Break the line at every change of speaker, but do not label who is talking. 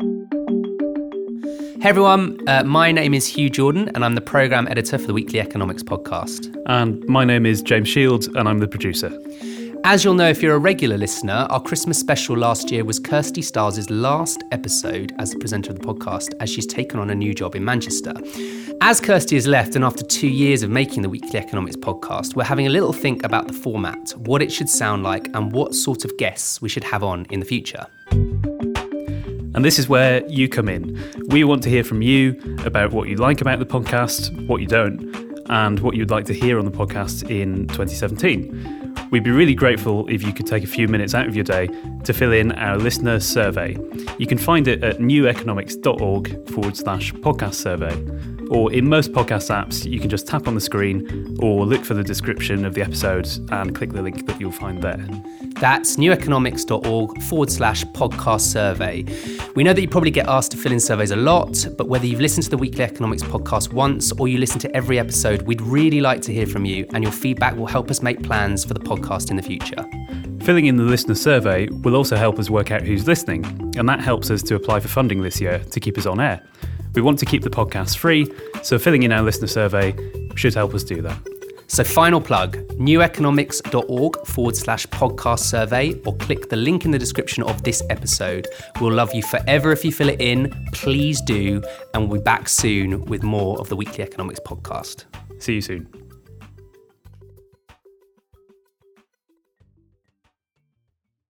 Hey everyone, uh, my name is Hugh Jordan and I'm the programme editor for the Weekly Economics podcast.
And my name is James Shields and I'm the producer.
As you'll know if you're a regular listener, our Christmas special last year was Kirsty Stiles' last episode as the presenter of the podcast as she's taken on a new job in Manchester. As Kirsty has left, and after two years of making the Weekly Economics podcast, we're having a little think about the format, what it should sound like, and what sort of guests we should have on in the future.
And this is where you come in. We want to hear from you about what you like about the podcast, what you don't, and what you'd like to hear on the podcast in 2017. We'd be really grateful if you could take a few minutes out of your day to fill in our listener survey. You can find it at neweconomics.org forward slash podcast survey. Or in most podcast apps, you can just tap on the screen or look for the description of the episode and click the link that you'll find there.
That's neweconomics.org forward slash podcast survey. We know that you probably get asked to fill in surveys a lot, but whether you've listened to the Weekly Economics podcast once or you listen to every episode, we'd really like to hear from you, and your feedback will help us make plans for the podcast in the future.
Filling in the listener survey will also help us work out who's listening, and that helps us to apply for funding this year to keep us on air. We want to keep the podcast free, so filling in our listener survey should help us do that.
So, final plug neweconomics.org forward slash podcast survey, or click the link in the description of this episode. We'll love you forever if you fill it in. Please do. And we'll be back soon with more of the Weekly Economics podcast.
See you soon.